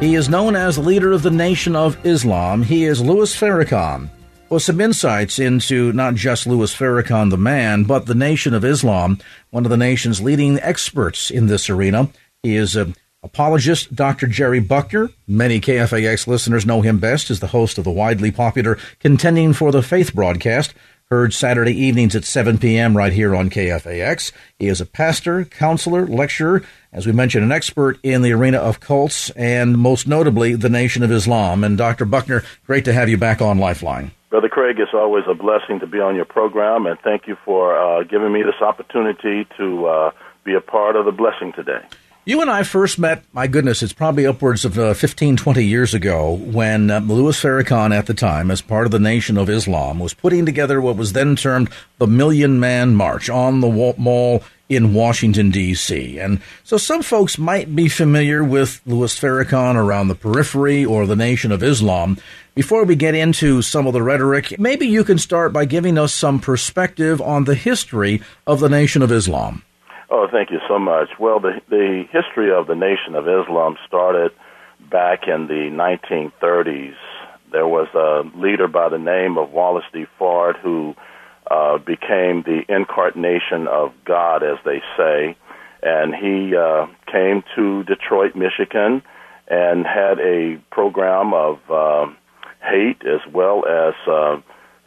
He is known as leader of the Nation of Islam. He is Louis Farrakhan. Well, some insights into not just Louis Farrakhan, the man, but the Nation of Islam, one of the nation's leading experts in this arena. He is a apologist Dr. Jerry Buckner. Many KFAX listeners know him best as the host of the widely popular Contending for the Faith broadcast, heard Saturday evenings at 7 p.m. right here on KFAX. He is a pastor, counselor, lecturer, as we mentioned, an expert in the arena of cults and most notably the Nation of Islam. And Dr. Buckner, great to have you back on Lifeline. Brother Craig, it's always a blessing to be on your program, and thank you for uh, giving me this opportunity to uh, be a part of the blessing today. You and I first met, my goodness, it's probably upwards of uh, 15, 20 years ago when uh, Louis Farrakhan at the time, as part of the Nation of Islam, was putting together what was then termed the Million Man March on the Mall in Washington, D.C. And so some folks might be familiar with Louis Farrakhan around the periphery or the Nation of Islam. Before we get into some of the rhetoric, maybe you can start by giving us some perspective on the history of the Nation of Islam. Oh, thank you so much. Well, the the history of the Nation of Islam started back in the 1930s. There was a leader by the name of Wallace D. Fard who uh, became the incarnation of God, as they say, and he uh, came to Detroit, Michigan, and had a program of uh, hate as well as uh,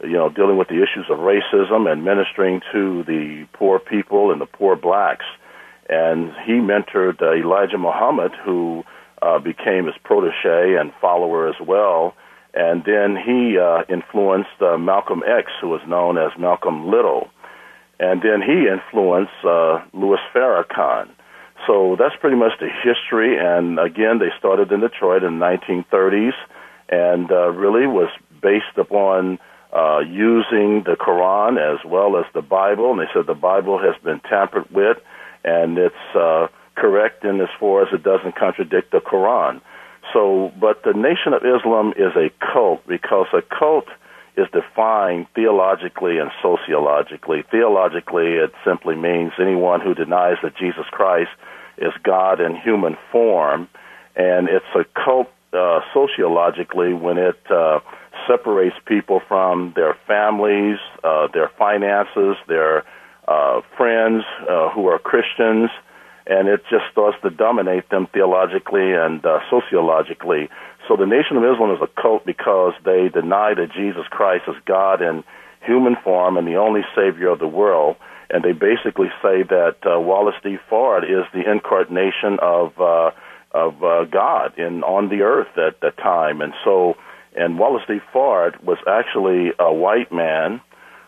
you know, dealing with the issues of racism and ministering to the poor people and the poor blacks. And he mentored uh, Elijah Muhammad, who uh, became his protege and follower as well. And then he uh, influenced uh, Malcolm X, who was known as Malcolm Little. And then he influenced uh, Louis Farrakhan. So that's pretty much the history. And again, they started in Detroit in the 1930s and uh, really was based upon uh, using the Quran as well as the Bible, and they said the Bible has been tampered with, and it's uh, correct in as far as it doesn't contradict the Quran. So, but the Nation of Islam is a cult because a cult is defined theologically and sociologically. Theologically, it simply means anyone who denies that Jesus Christ is God in human form, and it's a cult uh, sociologically when it uh, separates people from their families, uh, their finances, their uh, friends uh, who are Christians, and it just starts to dominate them theologically and uh, sociologically. So the Nation of Islam is a cult because they deny that Jesus Christ is God in human form and the only Savior of the world. And they basically say that uh, Wallace D. Fard is the incarnation of uh, of uh, God in on the earth at that time. And so and Wallace D. Fard was actually a white man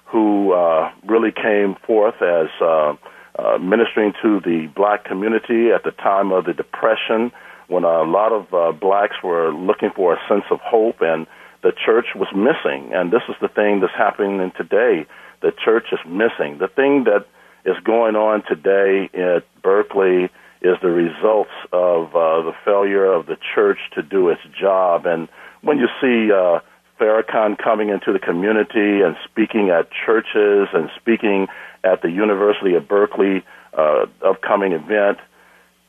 who uh, really came forth as uh, uh, ministering to the black community at the time of the Depression, when a lot of uh, blacks were looking for a sense of hope, and the church was missing. And this is the thing that's happening today. The church is missing. The thing that is going on today at Berkeley is the results of uh, the failure of the church to do its job. And when you see uh, Farrakhan coming into the community and speaking at churches and speaking at the University of Berkeley uh, upcoming event,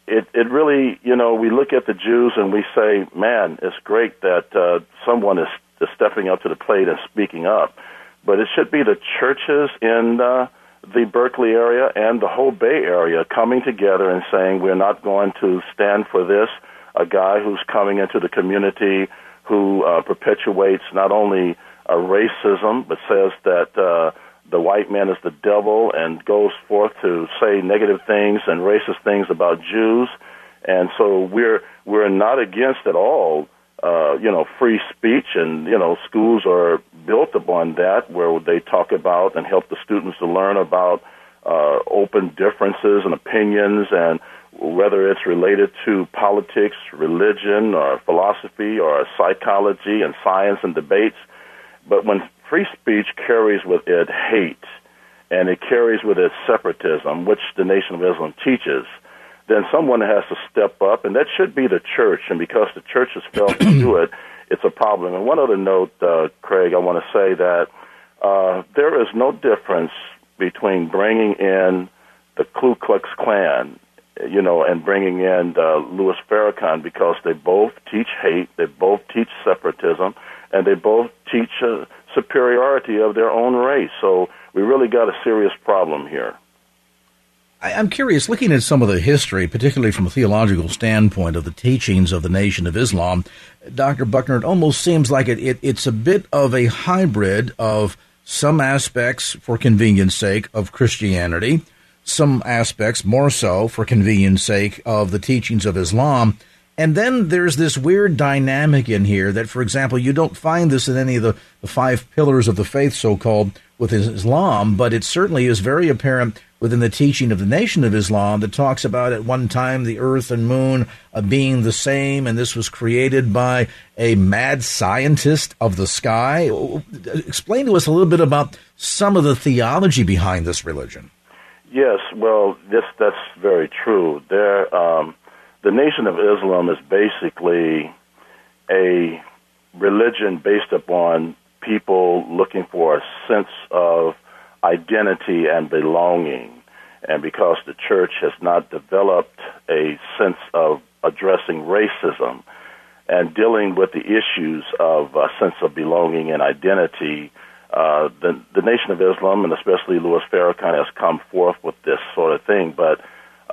it it really you know we look at the Jews and we say, man, it's great that uh, someone is, is stepping up to the plate and speaking up, but it should be the churches in uh, the Berkeley area and the whole Bay Area coming together and saying we're not going to stand for this. A guy who's coming into the community who uh, perpetuates not only uh, racism but says that uh, the white man is the devil and goes forth to say negative things and racist things about Jews. And so we're we're not against at all uh, you know, free speech, and you know, schools are built upon that, where they talk about and help the students to learn about uh, open differences and opinions, and whether it's related to politics, religion, or philosophy, or psychology and science and debates. But when free speech carries with it hate, and it carries with it separatism, which the Nation of Islam teaches, then someone has to step up, and that should be the church. And because the church has failed to do it, it's a problem. And one other note, uh, Craig, I want to say that uh, there is no difference between bringing in the Ku Klux Klan, you know, and bringing in uh, Louis Farrakhan because they both teach hate, they both teach separatism, and they both teach uh, superiority of their own race. So we really got a serious problem here. I'm curious, looking at some of the history, particularly from a theological standpoint of the teachings of the Nation of Islam, Dr. Buckner, it almost seems like it, it, it's a bit of a hybrid of some aspects, for convenience sake, of Christianity, some aspects, more so, for convenience sake, of the teachings of Islam. And then there's this weird dynamic in here that, for example, you don't find this in any of the, the five pillars of the faith, so called, with Islam, but it certainly is very apparent within the teaching of the Nation of Islam that talks about at one time the earth and moon uh, being the same, and this was created by a mad scientist of the sky. Explain to us a little bit about some of the theology behind this religion. Yes, well, this that's very true. There, um, the Nation of Islam is basically a religion based upon people looking for a sense of identity and belonging. And because the church has not developed a sense of addressing racism and dealing with the issues of a sense of belonging and identity, uh, the, the Nation of Islam, and especially Louis Farrakhan, has come forth with this sort of thing. But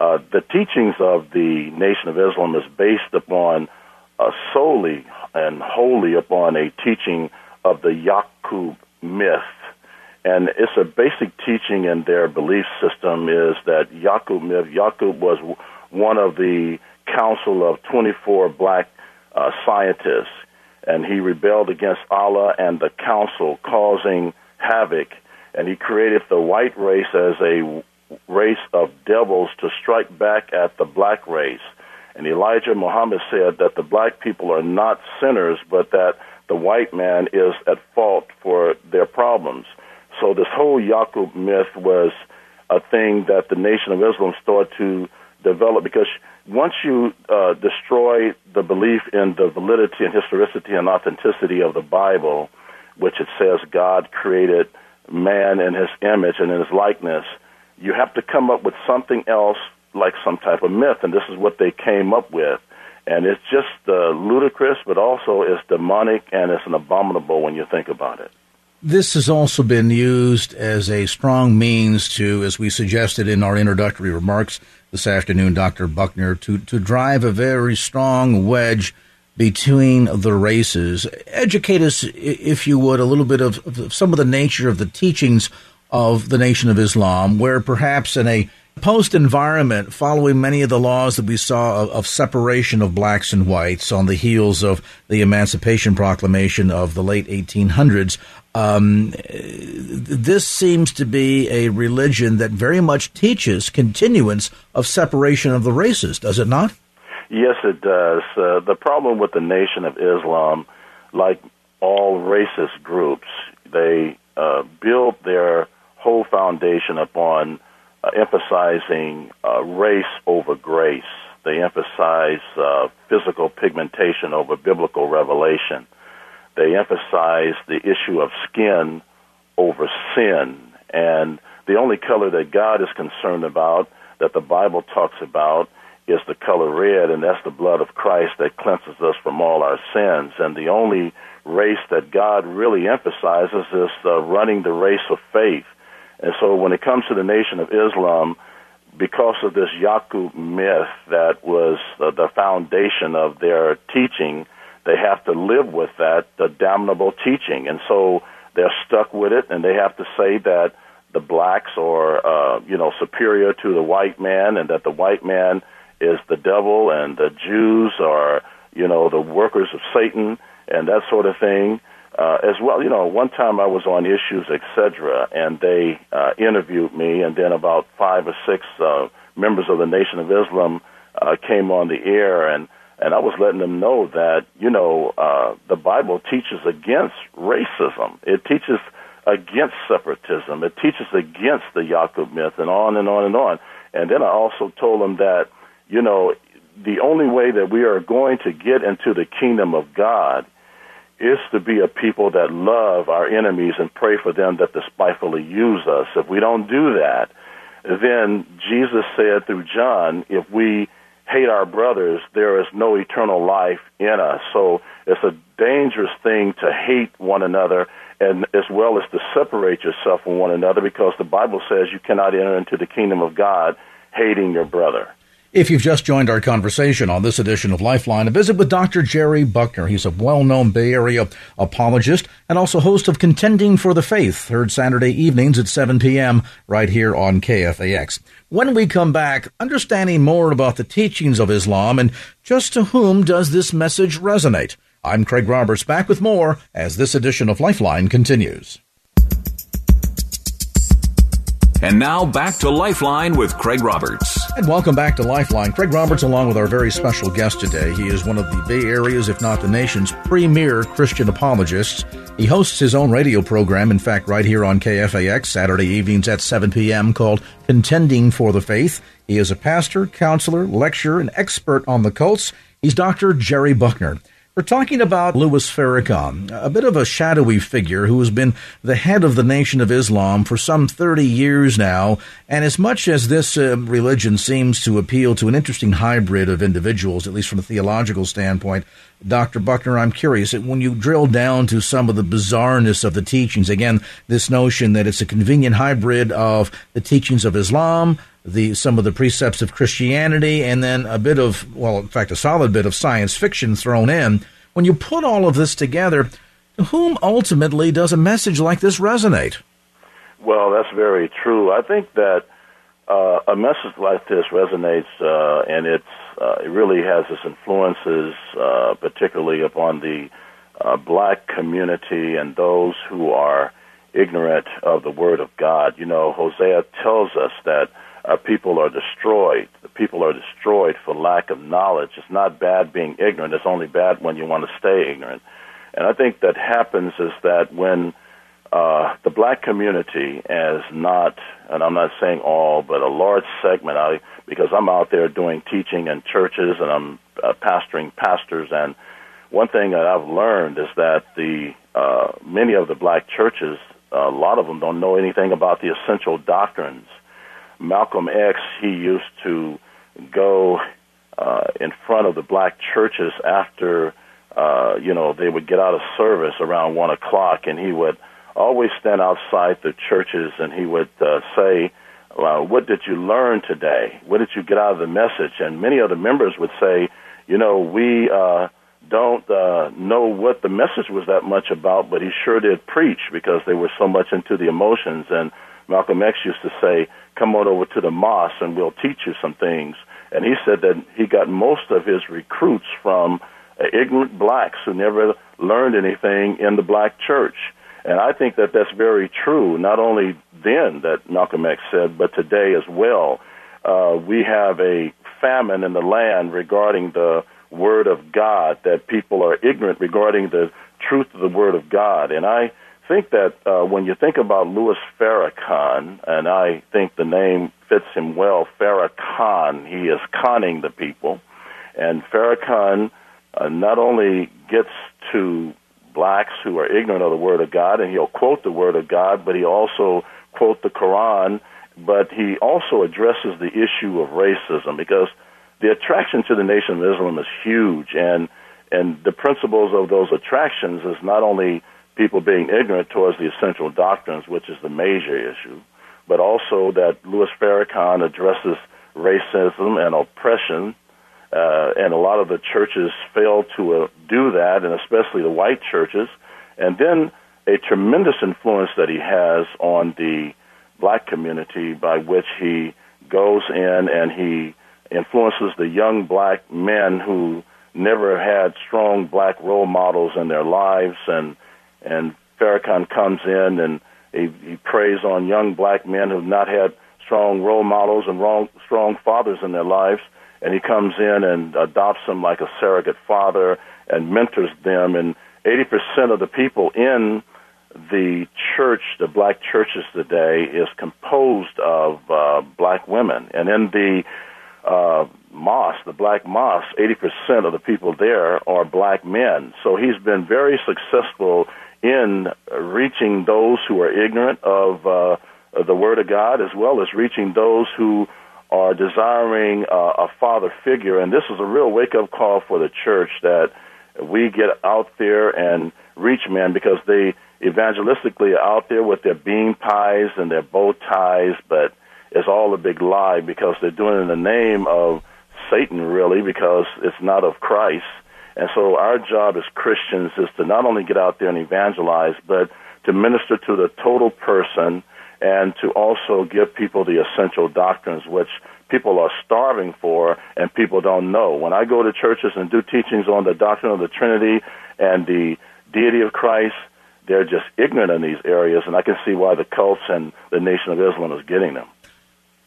uh, the teachings of the Nation of Islam is based upon uh, solely and wholly upon a teaching of the Yaqub myth and it's a basic teaching in their belief system is that Yaqub Yaqub was one of the council of 24 black uh, scientists, and he rebelled against Allah and the council, causing havoc. And he created the white race as a race of devils to strike back at the black race. And Elijah Muhammad said that the black people are not sinners, but that the white man is at fault for their problems. So this whole Yaqub myth was a thing that the Nation of Islam started to develop because once you uh, destroy the belief in the validity and historicity and authenticity of the Bible, which it says God created man in his image and in his likeness, you have to come up with something else like some type of myth, and this is what they came up with. And it's just uh, ludicrous, but also it's demonic and it's an abominable when you think about it. This has also been used as a strong means to, as we suggested in our introductory remarks this afternoon, Dr. Buckner, to, to drive a very strong wedge between the races. Educate us, if you would, a little bit of, of some of the nature of the teachings of the Nation of Islam, where perhaps in a post environment, following many of the laws that we saw of, of, separation of blacks and whites on the heels of the Emancipation Proclamation of the late 1800s, um, this seems to be a religion that very much teaches continuance of separation of the races, does it not? Yes, it does. Uh, the problem with the Nation of Islam, like all racist groups, they uh, build their whole foundation upon emphasizing uh, race over grace. They emphasize uh, physical pigmentation over biblical revelation they emphasize the issue of skin over sin. And the only color that God is concerned about, that the Bible talks about, is the color red, and that's the blood of Christ that cleanses us from all our sins. And the only race that God really emphasizes is uh, running the race of faith. And so when it comes to the Nation of Islam, because of this Yaqub myth that was the, the foundation of their teaching, they have to live with that, the damnable teaching. And so they're stuck with it, and they have to say that the blacks are, uh, you know, superior to the white man, and that the white man is the devil, and the Jews are, you know, the workers of Satan, and that sort of thing. Uh, as well, you know, one time I was on Issues, etc., and they uh, interviewed me, and then about five or six uh, members of the Nation of Islam uh, came on the air, and and I was letting them know that you know uh, the Bible teaches against racism. It teaches against separatism. It teaches against the Yaqub myth, and on and on and on. And then I also told them that you know the only way that we are going to get into the kingdom of God is to be a people that love our enemies and pray for them that despitefully use us. If we don't do that, then Jesus said through John, if we hate our brothers, there is no eternal life in us. So it's a dangerous thing to hate one another and as well as to separate yourself from one another because the Bible says you cannot enter into the kingdom of God hating your brother. If you've just joined our conversation on this edition of Lifeline, a visit with Dr. Jerry Buckner. He's a well-known Bay Area apologist and also host of Contending for the Faith, heard Saturday evenings at 7 p.m. right here on KFAX. When we come back, understanding more about the teachings of Islam and just to whom does this message resonate? I'm Craig Roberts back with more as this edition of Lifeline continues. And now back to Lifeline with Craig Roberts. And welcome back to Lifeline. Craig Roberts, along with our very special guest today. He is one of the Bay Area's, if not the nation's, premier Christian apologists. He hosts his own radio program, in fact, right here on KFAX, Saturday evenings at 7 p.m., called Contending for the Faith. He is a pastor, counselor, lecturer, and expert on the cults. He's Dr. Jerry Buckner. We're talking about Louis Farrakhan, a bit of a shadowy figure who has been the head of the Nation of Islam for some 30 years now. And as much as this uh, religion seems to appeal to an interesting hybrid of individuals, at least from a theological standpoint, Dr. Buckner, I'm curious, when you drill down to some of the bizarreness of the teachings, again, this notion that it's a convenient hybrid of the teachings of Islam, the some of the precepts of Christianity, and then a bit of, well, in fact, a solid bit of science fiction thrown in. When you put all of this together, to whom ultimately does a message like this resonate? Well, that's very true. I think that uh, a message like this resonates, uh, and it's uh, it really has its influences, uh, particularly upon the uh, black community and those who are ignorant of the Word of God. You know, Hosea tells us that our people are destroyed. The people are destroyed for lack of knowledge. It's not bad being ignorant. It's only bad when you want to stay ignorant. And I think that happens is that when uh, the black community is not, and I'm not saying all, but a large segment, I, because I'm out there doing teaching in churches and I'm uh, pastoring pastors, and one thing that I've learned is that the uh, many of the black churches, a lot of them don't know anything about the essential doctrines Malcolm X, he used to go uh, in front of the black churches after, uh, you know, they would get out of service around one o'clock, and he would always stand outside the churches and he would uh, say, well, what did you learn today? What did you get out of the message? And many of the members would say, you know, we uh, don't uh, know what the message was that much about, but he sure did preach because they were so much into the emotions. And Malcolm X used to say, come on over to the mosque and we'll teach you some things. And he said that he got most of his recruits from uh, ignorant blacks who never learned anything in the black church. And I think that that's very true, not only then that Malcolm X said, but today as well. Uh, we have a famine in the land regarding the Word of God, that people are ignorant regarding the truth of the Word of God. And I think that uh, when you think about Louis Farrakhan, and I think the name fits him well, Farrakhan, he is conning the people. And Farrakhan uh, not only gets to blacks who are ignorant of the Word of God, and he'll quote the Word of God, but he also quote the Quran, but he also addresses the issue of racism because the attraction to the Nation of Islam is huge, and and the principles of those attractions is not only people being ignorant towards the essential doctrines, which is the major issue, but also that Louis Farrakhan addresses racism and oppression. Uh, and a lot of the churches fail to uh, do that, and especially the white churches. And then a tremendous influence that he has on the black community by which he goes in and he influences the young black men who never had strong black role models in their lives and and Farrakhan comes in and he, he preys on young black men who've not had strong role models and wrong, strong fathers in their lives and he comes in and adopts them like a surrogate father and mentors them and 80% of the people in the church, the black churches today, is composed of uh, black women. And in the uh, mosque, the black mosque, 80% of the people there are black men. So he's been very successful in reaching those who are ignorant of uh, the Word of God, as well as reaching those who are desiring uh, a father figure. And this is a real wake up call for the church that we get out there and reach men because they evangelistically are out there with their bean pies and their bow ties, but it's all a big lie because they're doing it in the name of Satan, really, because it's not of Christ. And so our job as Christians is to not only get out there and evangelize, but to minister to the total person and to also give people the essential doctrines which people are starving for and people don't know. When I go to churches and do teachings on the doctrine of the Trinity and the deity of Christ, they're just ignorant in these areas, and I can see why the cults and the Nation of Islam is getting them.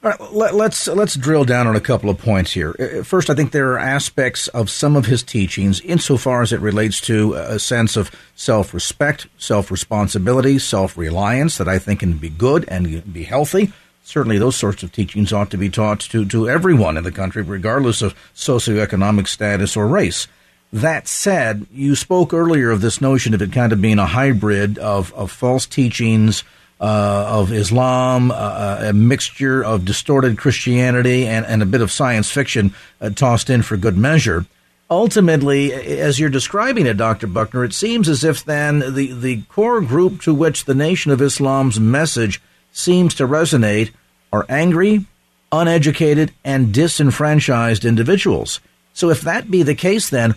All right, let, let's let's drill down on a couple of points here. Uh, first, I think there are aspects of some of his teachings, insofar as it relates to a sense of self-respect, self-responsibility, self-reliance, that I think can be good and be healthy. Certainly, those sorts of teachings ought to be taught to to everyone in the country, regardless of socioeconomic status or race. That said, you spoke earlier of this notion of it kind of being a hybrid of, of false teachings, uh, of Islam, uh, uh, a mixture of distorted Christianity, and, and a bit of science fiction uh, tossed in for good measure. Ultimately, as you're describing it, Dr. Buckner, it seems as if then the, the core group to which the Nation of Islam's message seems to resonate are angry, uneducated, and disenfranchised individuals. So, if that be the case, then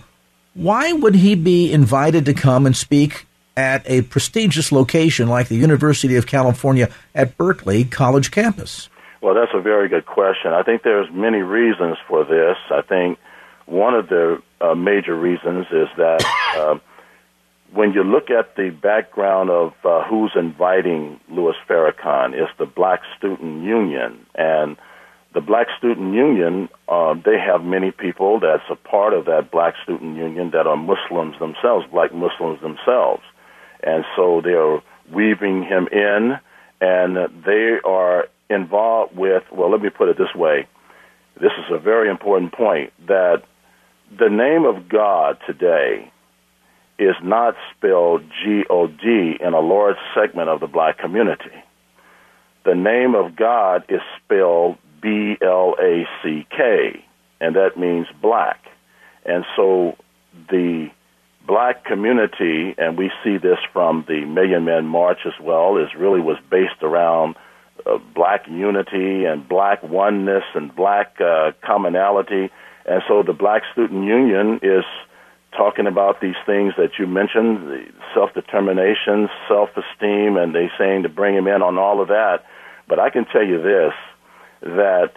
why would he be invited to come and speak at a prestigious location like the University of California at Berkeley College campus? Well, that's a very good question. I think there's many reasons for this. I think one of the uh, major reasons is that uh, when you look at the background of uh, who's inviting Louis Farrakhan, it's the Black Student Union, and the Black Student Union, uh, they have many people that's a part of that Black Student Union that are Muslims themselves, Black Muslims themselves. And so they are weaving him in, and they are involved with, well, let me put it this way. This is a very important point that the name of God today is not spelled G O D in a large segment of the black community. The name of God is spelled B L A C K, and that means black. And so the black community, and we see this from the Million Men March as well, is really was based around uh, black unity and black oneness and black uh, commonality. And so the Black Student Union is talking about these things that you mentioned, the self-determination, self-esteem, and they saying to bring him in on all of that. But I can tell you this, that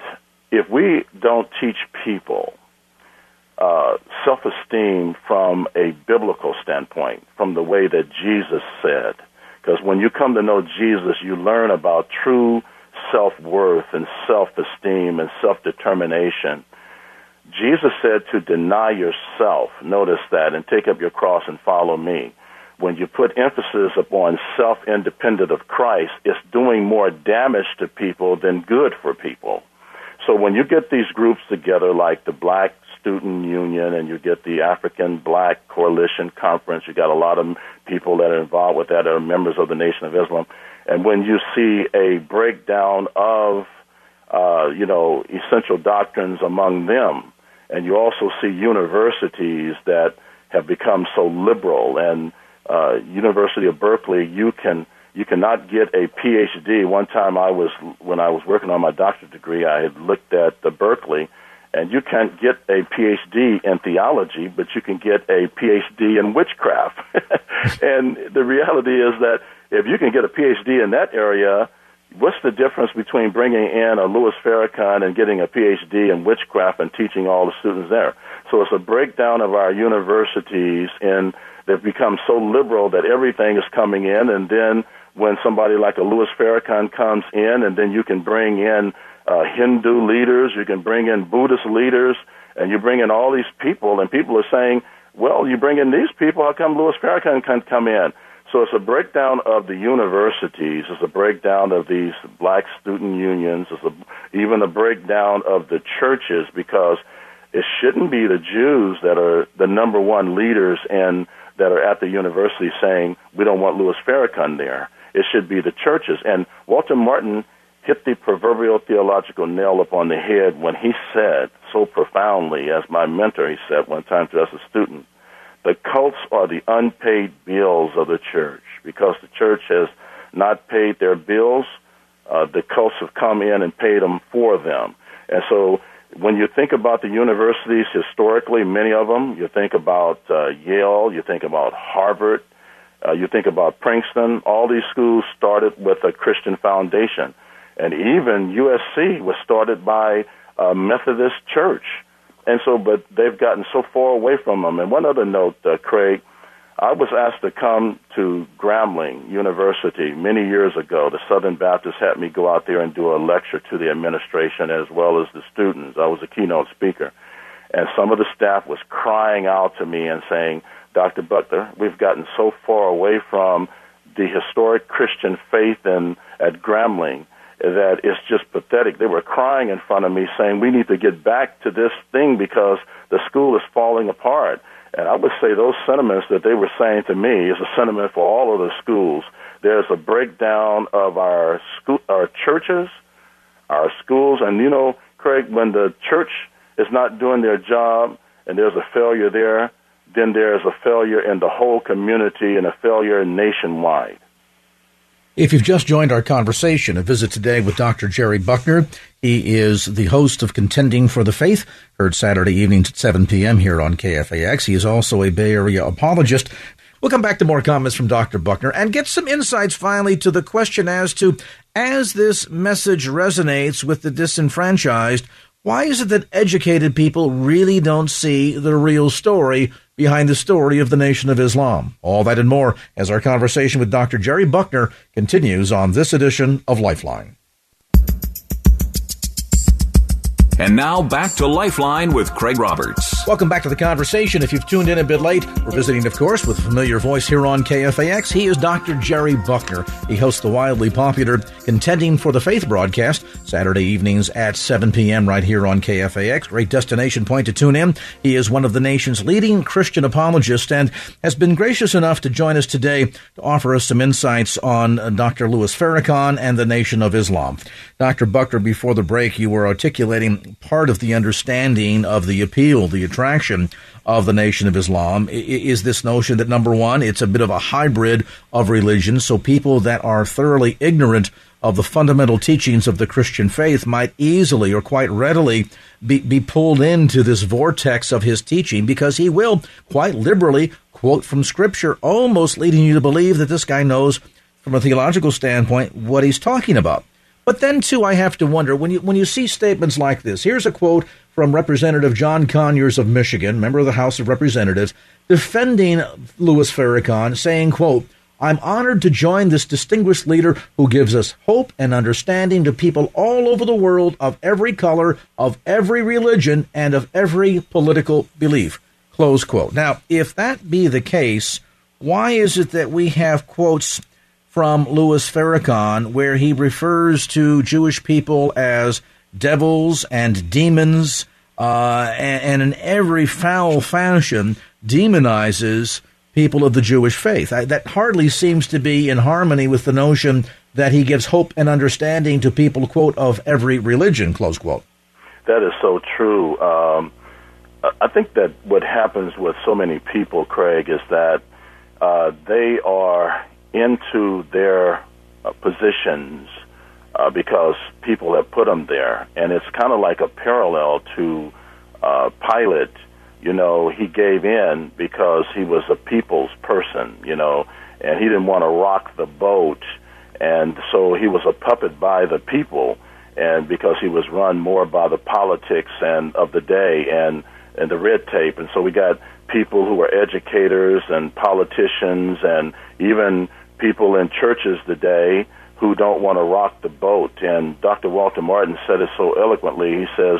if we don't teach people uh, self esteem from a biblical standpoint, from the way that Jesus said, because when you come to know Jesus, you learn about true self worth and self esteem and self determination. Jesus said to deny yourself, notice that, and take up your cross and follow me when you put emphasis upon self independent of Christ, it's doing more damage to people than good for people. So when you get these groups together, like the Black Student Union, and you get the African Black Coalition Conference, you got a lot of people that are involved with that are members of the Nation of Islam. And when you see a breakdown of, uh, you know, essential doctrines among them, and you also see universities that have become so liberal and uh, University of Berkeley, you can You cannot get a PhD. One time I was, when I was working on my doctorate degree, I had looked at the Berkeley, and you can't get a PhD in theology, but you can get a PhD in witchcraft. and the reality is that if you can get a PhD in that area, what's the difference between bringing in a Louis Farrakhan and getting a PhD in witchcraft and teaching all the students there? So it's a breakdown of our universities, and they've become so liberal that everything is coming in, and then when somebody like a Louis Farrakhan comes in, and then you can bring in uh, Hindu leaders, you can bring in Buddhist leaders, and you bring in all these people, and people are saying, well, you bring in these people, how come Louis Farrakhan can't come in? So it's a breakdown of the universities, it's a breakdown of these black student unions, it's a, even a breakdown of the churches because it shouldn't be the Jews that are the number one leaders and that are at the university saying we don't want Louis Farrakhan there. It should be the churches. And Walter Martin hit the proverbial theological nail upon the head when he said so profoundly, as my mentor he said one time to us as a student, the cults are the unpaid bills of the church because the church has not paid their bills. Uh, the cults have come in and paid them for them. And so when you think about the universities historically, many of them, you think about uh, Yale, you think about Harvard, uh, you think about Princeton, all these schools started with a Christian foundation. And even USC was started by a Methodist church. And so, but they've gotten so far away from them. And one other note, uh, Craig, I was asked to come to Grambling University many years ago. The Southern Baptists had me go out there and do a lecture to the administration as well as the students. I was a keynote speaker. And some of the staff was crying out to me and saying, Dr. Buckner, we've gotten so far away from the historic Christian faith in, at Grambling that it's just pathetic. They were crying in front of me saying, we need to get back to this thing because the school is falling apart. And I would say those sentiments that they were saying to me is a sentiment for all of the schools. There's a breakdown of our school, our churches, our schools, and you know, Craig, when the church is not doing their job and there's a failure there, then there's a failure in the whole community and a failure nationwide. If you've just joined our conversation, a visit today with Dr. Jerry Buckner. He is the host of Contending for the Faith, heard Saturday evenings at 7 p.m. here on KFAX. He is also a Bay Area apologist. We'll come back to more comments from Dr. Buckner and get some insights finally to the question as to as this message resonates with the disenfranchised, why is it that educated people really don't see the real story behind the story of the Nation of Islam? All that and more as our conversation with Dr. Jerry Buckner continues on this edition of Lifeline. And now back to Lifeline with Craig Roberts. Welcome back to the conversation. If you've tuned in a bit late, we're visiting, of course, with a familiar voice here on KFAX. He is Dr. Jerry Buckner. He hosts the wildly popular Contending for the Faith broadcast Saturday evenings at 7 p.m. right here on KFAX. Great destination point to tune in. He is one of the nation's leading Christian apologists and has been gracious enough to join us today to offer us some insights on Dr. Louis Farrakhan and the Nation of Islam. Dr. Buckner, before the break, you were articulating part of the understanding of the appeal, the attraction of the Nation of Islam is this notion that number one, it's a bit of a hybrid of religion. So people that are thoroughly ignorant of the fundamental teachings of the Christian faith might easily or quite readily be, be pulled into this vortex of his teaching because he will quite liberally quote from scripture, almost leading you to believe that this guy knows from a theological standpoint what he's talking about. But then too, I have to wonder when you when you see statements like this. Here's a quote from Representative John Conyers of Michigan, member of the House of Representatives, defending Louis Farrakhan, saying, "quote I'm honored to join this distinguished leader who gives us hope and understanding to people all over the world of every color, of every religion, and of every political belief." Close quote. Now, if that be the case, why is it that we have quotes from Louis Farrakhan, where he refers to Jewish people as devils and demons, uh, and, and, in every foul fashion demonizes people of the Jewish faith. I, that hardly seems to be in harmony with the notion that he gives hope and understanding to people, quote, of every religion, close quote. That is so true. Um, I think that what happens with so many people, Craig, is that uh, they are into their uh, positions uh, because people have put them there, and it's kind of like a parallel to uh, Pilate. You know, he gave in because he was a people's person. You know, and he didn't want to rock the boat, and so he was a puppet by the people, and because he was run more by the politics and of the day and and the red tape, and so we got people who were educators and politicians and even people in churches today who don't want to rock the boat. And Dr. Walter Martin said it so eloquently. He says,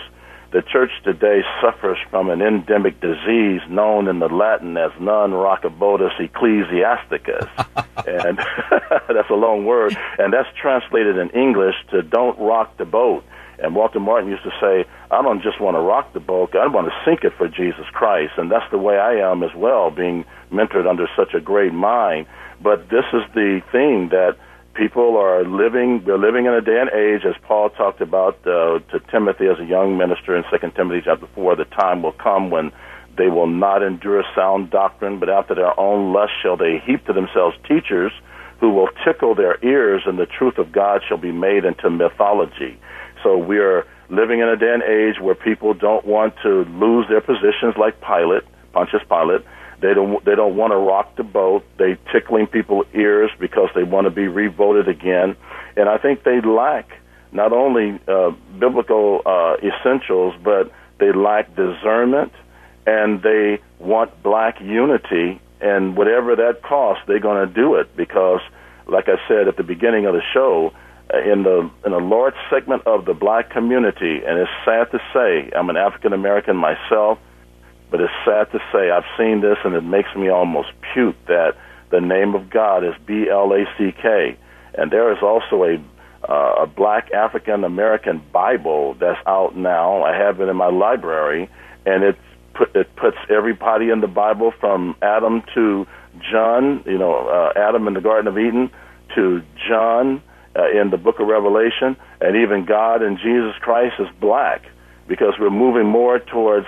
the church today suffers from an endemic disease known in the Latin as non rockabotus ecclesiasticus. and that's a long word. And that's translated in English to don't rock the boat. And Walter Martin used to say, I don't just want to rock the boat, I want to sink it for Jesus Christ. And that's the way I am as well, being mentored under such a great mind. But this is the thing that people are living we're living in a day and age as paul talked about uh, to timothy as a young minister in second timothy chapter 4 the time will come when they will not endure sound doctrine but after their own lust shall they heap to themselves teachers who will tickle their ears and the truth of god shall be made into mythology. So we are living in a day and age where people don't want to lose their positions like pilate pontius pilate they don't they don't want to rock the boat. They tickling people's ears because they want to be revoted again, and I think they lack not only uh, biblical uh, essentials, but they lack discernment, and they want black unity. And whatever that costs, they're going to do it because, like I said at the beginning of the show, uh, in the in a large segment of the black community, and it's sad to say, I'm an African American myself but it's sad to say, I've seen this and it makes me almost puke that the name of God is B L A C K. And there is also a uh, a black African American Bible that's out now. I have it in my library, and it put, it puts everybody in the Bible from Adam to John. You know, uh, Adam in the Garden of Eden to John uh, in the Book of Revelation, and even God and Jesus Christ is black because we're moving more towards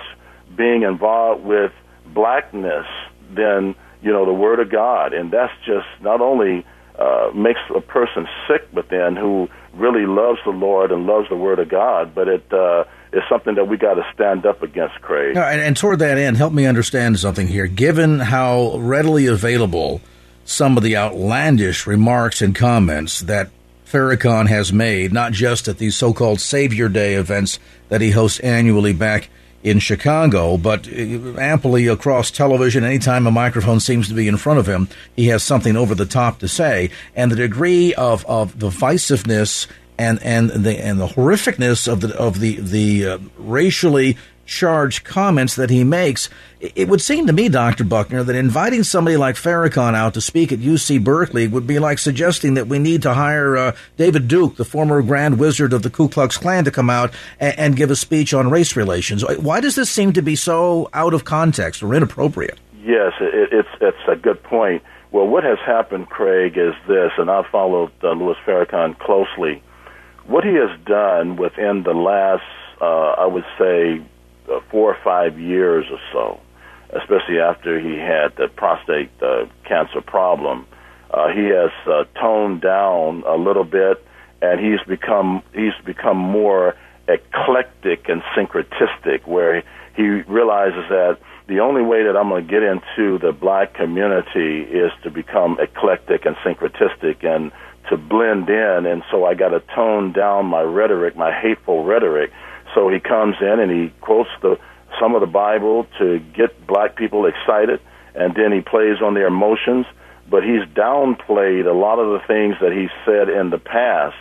being involved with blackness than you know the Word of God, and that's just not only uh, makes a person sick within who really loves the Lord and loves the Word of God, but it uh, is something that we got to stand up against, Craig. and, and toward that end, help me understand something here. Given how readily available some of the outlandish remarks and comments that Farrakhan has made, not just at these so-called Savior Day events that he hosts annually back in Chicago, but amply across television, anytime a microphone seems to be in front of him, he has something over the top to say. And the degree of, of divisiveness and, and the and the horrificness of the of the the uh, racially charged comments that he makes, it would seem to me, Dr. Buckner, that inviting somebody like Farrakhan out to speak at UC Berkeley would be like suggesting that we need to hire uh, David Duke, the former Grand Wizard of the Ku Klux Klan, to come out and, and give a speech on race relations. Why does this seem to be so out of context or inappropriate? Yes, it, it's it's a good point. Well, what has happened, Craig, is this, and I've followed uh, Louis Farrakhan closely. What he has done within the last, uh, I would say, uh, four or five years or so, especially after he had the prostate uh, cancer problem. Uh, he has uh, toned down a little bit, and he's become he's become more eclectic and syncretistic, where he realizes that the only way that I'm going to get into the black community is to become eclectic and syncretistic and to blend in. And so I got to tone down my rhetoric, my hateful rhetoric, so he comes in and he quotes the some of the Bible to get black people excited, and then he plays on their emotions. But he's downplayed a lot of the things that he said in the past,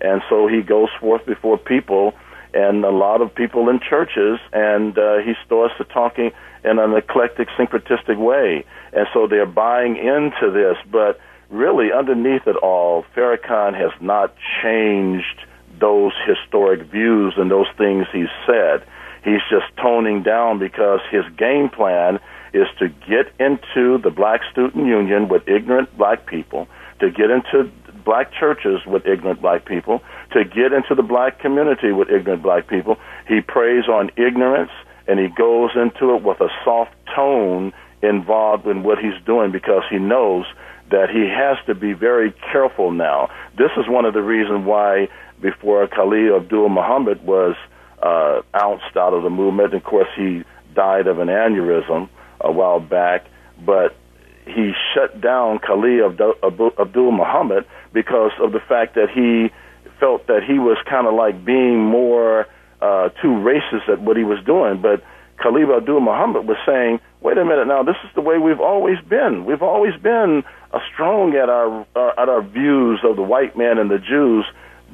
and so he goes forth before people and a lot of people in churches, and uh, he starts to talking in an eclectic, syncretistic way, and so they're buying into this. But really, underneath it all, Farrakhan has not changed those historic views and those things he's said. He's just toning down because his game plan is to get into the black student union with ignorant black people, to get into black churches with ignorant black people, to get into the black community with ignorant black people. He preys on ignorance and he goes into it with a soft tone involved in what he's doing because he knows that he has to be very careful now. This is one of the reasons why before Khalid Abdul Muhammad was uh, ousted out of the movement, of course he died of an aneurysm a while back, but he shut down Khalid Abdul Muhammad because of the fact that he felt that he was kind of like being more uh, too racist at what he was doing. But Khalid Abdul Muhammad was saying, wait a minute now, this is the way we've always been. We've always been uh, strong at our uh, at our views of the white man and the Jews,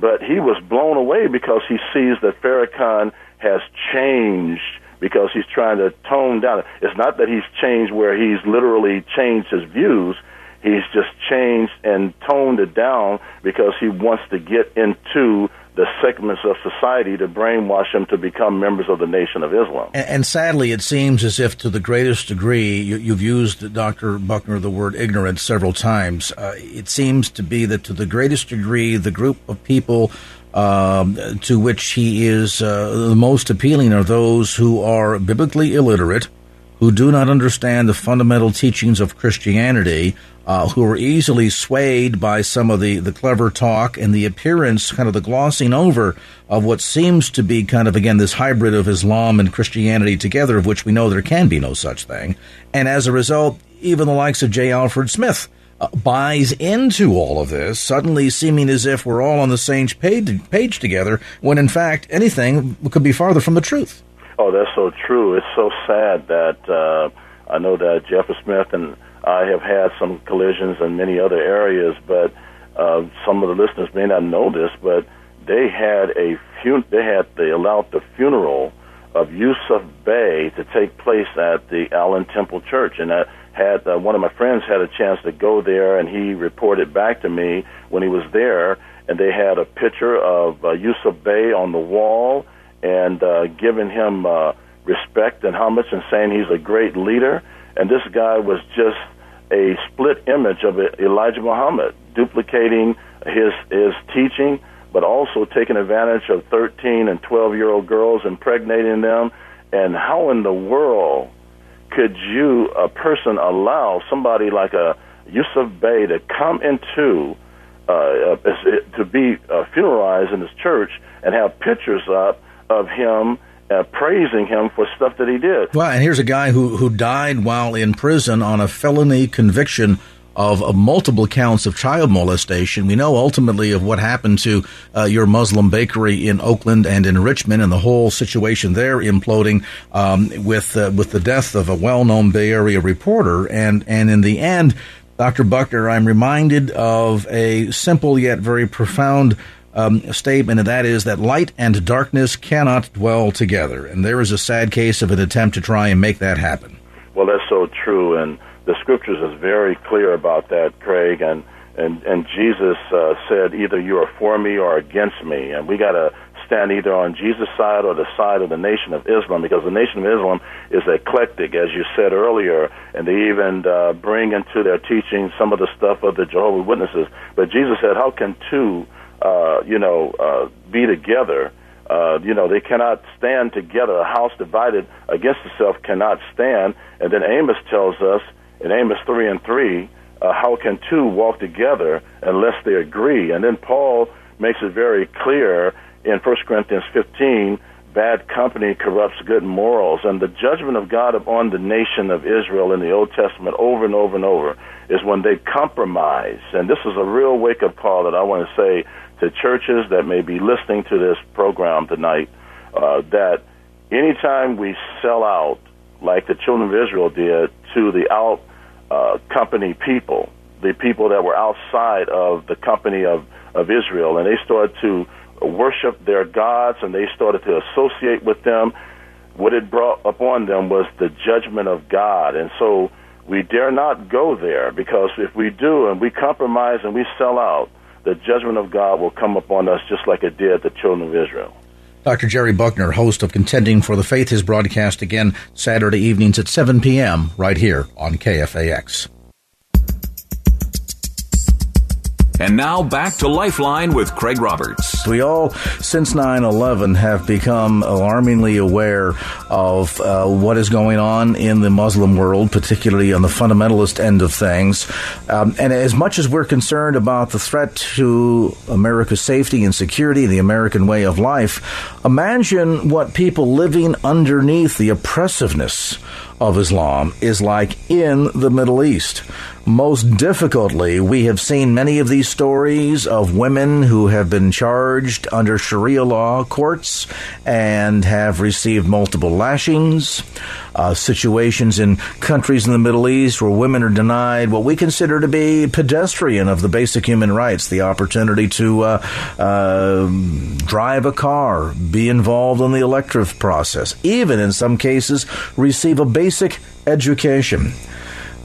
but he was blown away because he sees that Farrakhan has changed because he's trying to tone down. It's not that he's changed where he's literally changed his views. He's just changed and toned it down because he wants to get into the segments of society to brainwash them to become members of the Nation of Islam. And, and sadly, it seems as if, to the greatest degree, you, have used, Dr. Buckner, the word ignorance several times. Uh, it seems to be that, to the greatest degree, the group of people um, to which he is uh, the most appealing are those who are biblically illiterate, who do not understand the fundamental teachings of Christianity, uh, who are easily swayed by some of the, the clever talk and the appearance, kind of the glossing over of what seems to be kind of, again, this hybrid of Islam and Christianity together, of which we know there can be no such thing. And as a result, even the likes of J. Alfred Smith uh, buys into all of this, suddenly seeming as if we're all on the same page, page together, when in fact anything could be farther from the truth. Oh, that's so true. It's so sad that uh, I know that Jeffrey Smith and I have had some collisions in many other areas, but uh, some of the listeners may not know this, but they had a fun- they had they allowed the funeral of Yusuf Bey to take place at the Allen Temple Church, and I had uh, one of my friends had a chance to go there, and he reported back to me when he was there, and they had a picture of uh, Yusuf Bey on the wall and uh, giving him uh, respect and homage and saying he's a great leader. And this guy was just a split image of Elijah Muhammad, duplicating his his teaching, but also taking advantage of 13 and 12 year old girls, impregnating them. And how in the world could you, a person, allow somebody like a Yusuf Bey to come into uh, uh, to be uh, funeralized in his church and have pictures up of him uh, praising him for stuff that he did. Well, and here's a guy who who died while in prison on a felony conviction of, of, multiple counts of child molestation. We know ultimately of what happened to uh, your Muslim bakery in Oakland and in Richmond, and the whole situation there imploding um, with uh, with the death of a well-known Bay Area reporter. And and in the end, Dr. Buckner, I'm reminded of a simple yet very profound um, statement, and that is that light and darkness cannot dwell together. And there is a sad case of an attempt to try and make that happen. Well, that's so true, and the scriptures is very clear about that, Craig. And and and Jesus uh, said, either you are for me or against me, and we got to stand either on Jesus' side or the side of the Nation of Islam, because the Nation of Islam is eclectic, as you said earlier, and they even uh, bring into their teaching some of the stuff of the Jehovah's Witnesses. But Jesus said, how can two uh, you know, uh, be together. Uh, you know, they cannot stand together. A house divided against itself cannot stand. And then Amos tells us in Amos 3 and 3, uh, how can two walk together unless they agree? And then Paul makes it very clear in 1 Corinthians 15 bad company corrupts good morals. And the judgment of God upon the nation of Israel in the Old Testament over and over and over is when they compromise. And this is a real wake up call that I want to say to churches that may be listening to this program tonight uh, that anytime we sell out, like the children of Israel did, to the out uh, company people, the people that were outside of the company of, of Israel, and they started to worship their gods and they started to associate with them, what it brought upon them was the judgment of God. And so we dare not go there because if we do and we compromise and we sell out, the judgment of God will come upon us just like it did the children of Israel. Dr. Jerry Buckner, host of Contending for the Faith, is broadcast again Saturday evenings at 7 p.m. right here on KFAX. And now back to Lifeline with Craig Roberts. We all, since 9 11, have become alarmingly aware of uh, what is going on in the Muslim world, particularly on the fundamentalist end of things. Um, and as much as we're concerned about the threat to America's safety and security, the American way of life, imagine what people living underneath the oppressiveness of Islam is like in the Middle East. Most difficultly, we have seen many of these stories of women who have been charged under Sharia law courts and have received multiple lashings. Uh, situations in countries in the Middle East where women are denied what we consider to be pedestrian of the basic human rights, the opportunity to uh, uh, drive a car, be involved in the elective process, even in some cases receive a basic education.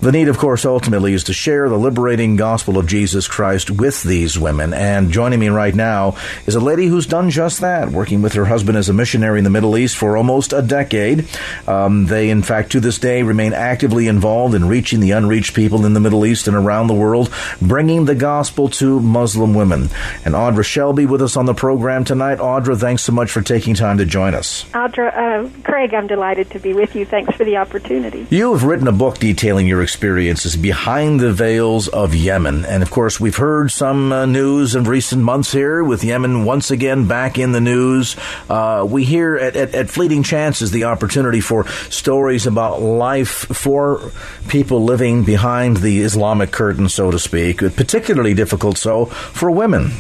The need, of course, ultimately is to share the liberating gospel of Jesus Christ with these women. And joining me right now is a lady who's done just that, working with her husband as a missionary in the Middle East for almost a decade. Um, they, in fact, to this day remain actively involved in reaching the unreached people in the Middle East and around the world, bringing the gospel to Muslim women. And Audra Shelby with us on the program tonight. Audra, thanks so much for taking time to join us. Audra, uh, Craig, I'm delighted to be with you. Thanks for the opportunity. You have written a book detailing your experiences behind the veils of Yemen. And of course, we've heard some uh, news in recent months here with Yemen once again back in the news. Uh, we hear at, at, at, fleeting chances the opportunity for stories about life for people living behind the Islamic curtain, so to speak, particularly difficult so for women.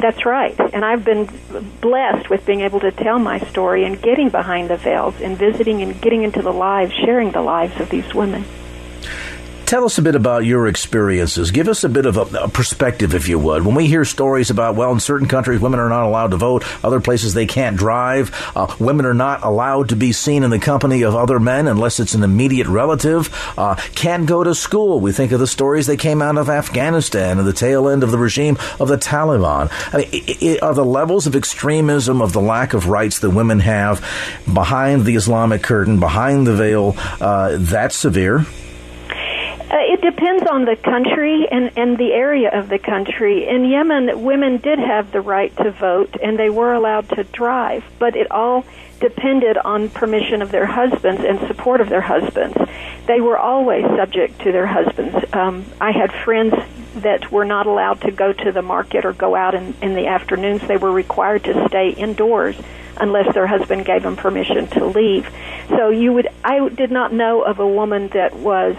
That's right. And I've been blessed with being able to tell my story and getting behind the veils and visiting and getting into the lives, sharing the lives of these women. Tell us a bit about your experiences. Give us a bit of a, a, perspective, if you would. When we hear stories about, well, in certain countries, women are not allowed to vote, other places they can't drive, uh, women are not allowed to be seen in the company of other men unless it's an immediate relative, uh, can't go to school. We think of the stories that came out of Afghanistan and the tail end of the regime of the Taliban. I mean, it, it, are the levels of extremism, of the lack of rights that women have behind the Islamic curtain, behind the veil, uh, that severe? It depends on the country and, and the area of the country. In Yemen, women did have the right to vote and they were allowed to drive, but it all depended on permission of their husbands and support of their husbands. They were always subject to their husbands. Um, I had friends that were not allowed to go to the market or go out in, in the afternoons. They were required to stay indoors unless their husband gave them permission to leave. So you would, I did not know of a woman that was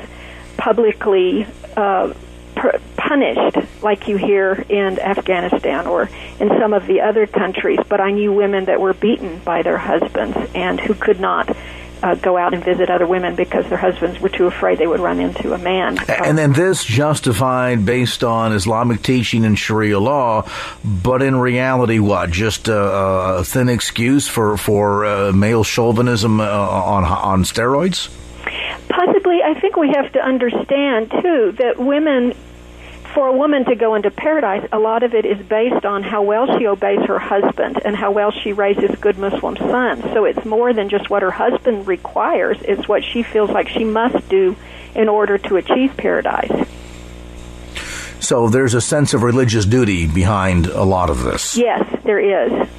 publicly uh, pr- punished like you hear in Afghanistan or in some of the other countries, but I knew women that were beaten by their husbands and who could not uh, go out and visit other women because their husbands were too afraid they would run into a man. And then this justified based on Islamic teaching and Sharia law, but in reality, what? Just a, a thin excuse for for uh, male chauvinism uh, on on steroids? Possibly, I think we have to understand too that women for a woman to go into paradise, a lot of it is based on how well she obeys her husband and how well she raises good Muslim sons. So it's more than just what her husband requires, it's what she feels like she must do in order to achieve paradise. So there's a sense of religious duty behind a lot of this. Yes, there is.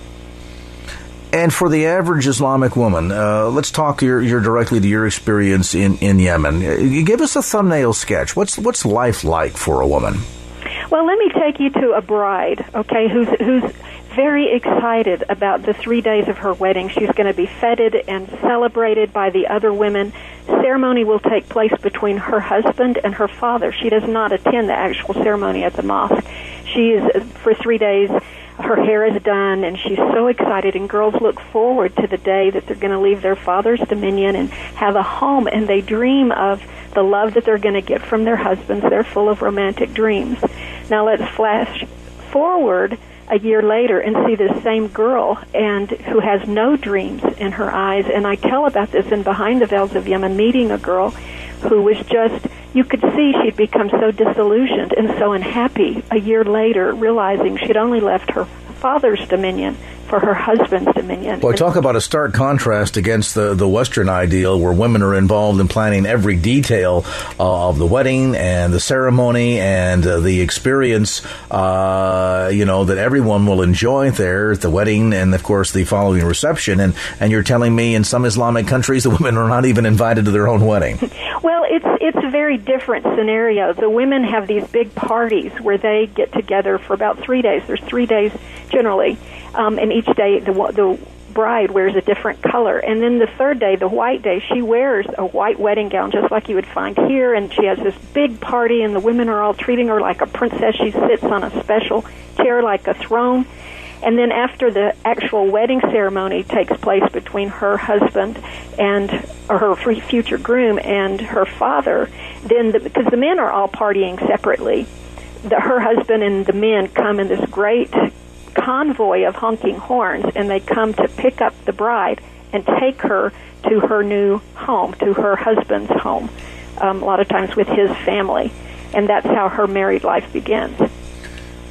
And for the average Islamic woman, uh, let's talk your, your, directly to your experience in, in Yemen. Uh, give us a thumbnail sketch. What's what's life like for a woman? Well, let me take you to a bride, okay, who's who's very excited about the three days of her wedding. She's going to be feted and celebrated by the other women. Ceremony will take place between her husband and her father. She does not attend the actual ceremony at the mosque. She is for three days her hair is done and she's so excited and girls look forward to the day that they're going to leave their father's dominion and have a home and they dream of the love that they're going to get from their husbands. They're full of romantic dreams. Now let's flash forward a year later and see this same girl and who has no dreams in her eyes and I tell about this in Behind the Veils of Yemen meeting a girl who was just you could see she'd become so disillusioned and so unhappy a year later, realizing she'd only left her father's dominion for her husband's dominion. Well, talk about a stark contrast against the, the Western ideal where women are involved in planning every detail uh, of the wedding and the ceremony and uh, the experience, uh, you know, that everyone will enjoy there at the wedding and, of course, the following reception. And, and you're telling me in some Islamic countries the women are not even invited to their own wedding. Well, it's it's a very different scenario. The women have these big parties where they get together for about three days. There's three days generally, um, and each day the the bride wears a different color. And then the third day, the white day, she wears a white wedding gown just like you would find here. And she has this big party, and the women are all treating her like a princess. She sits on a special chair like a throne. And then after the actual wedding ceremony takes place between her husband and or her future groom and her father, then the, because the men are all partying separately, the, her husband and the men come in this great convoy of honking horns, and they come to pick up the bride and take her to her new home, to her husband's home, um, a lot of times with his family. And that's how her married life begins.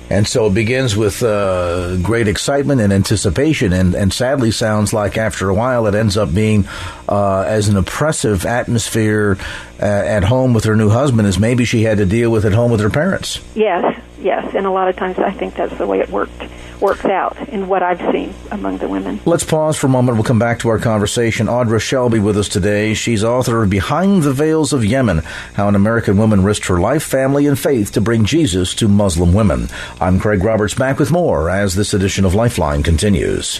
And so it begins with uh, great excitement and anticipation, and, and sadly sounds like after a while it ends up being uh, as an oppressive atmosphere uh, at home with her new husband as maybe she had to deal with at home with her parents. Yes, yes, and a lot of times I think that's the way it worked works out in what I've seen among the women. Let's pause for a moment. We'll come back to our conversation. Audra Shelby with us today. She's author of Behind the Veils of Yemen How an American Woman Risked Her Life, Family, and Faith to Bring Jesus to Muslim Women. I'm Craig Roberts back with more as this edition of Lifeline continues.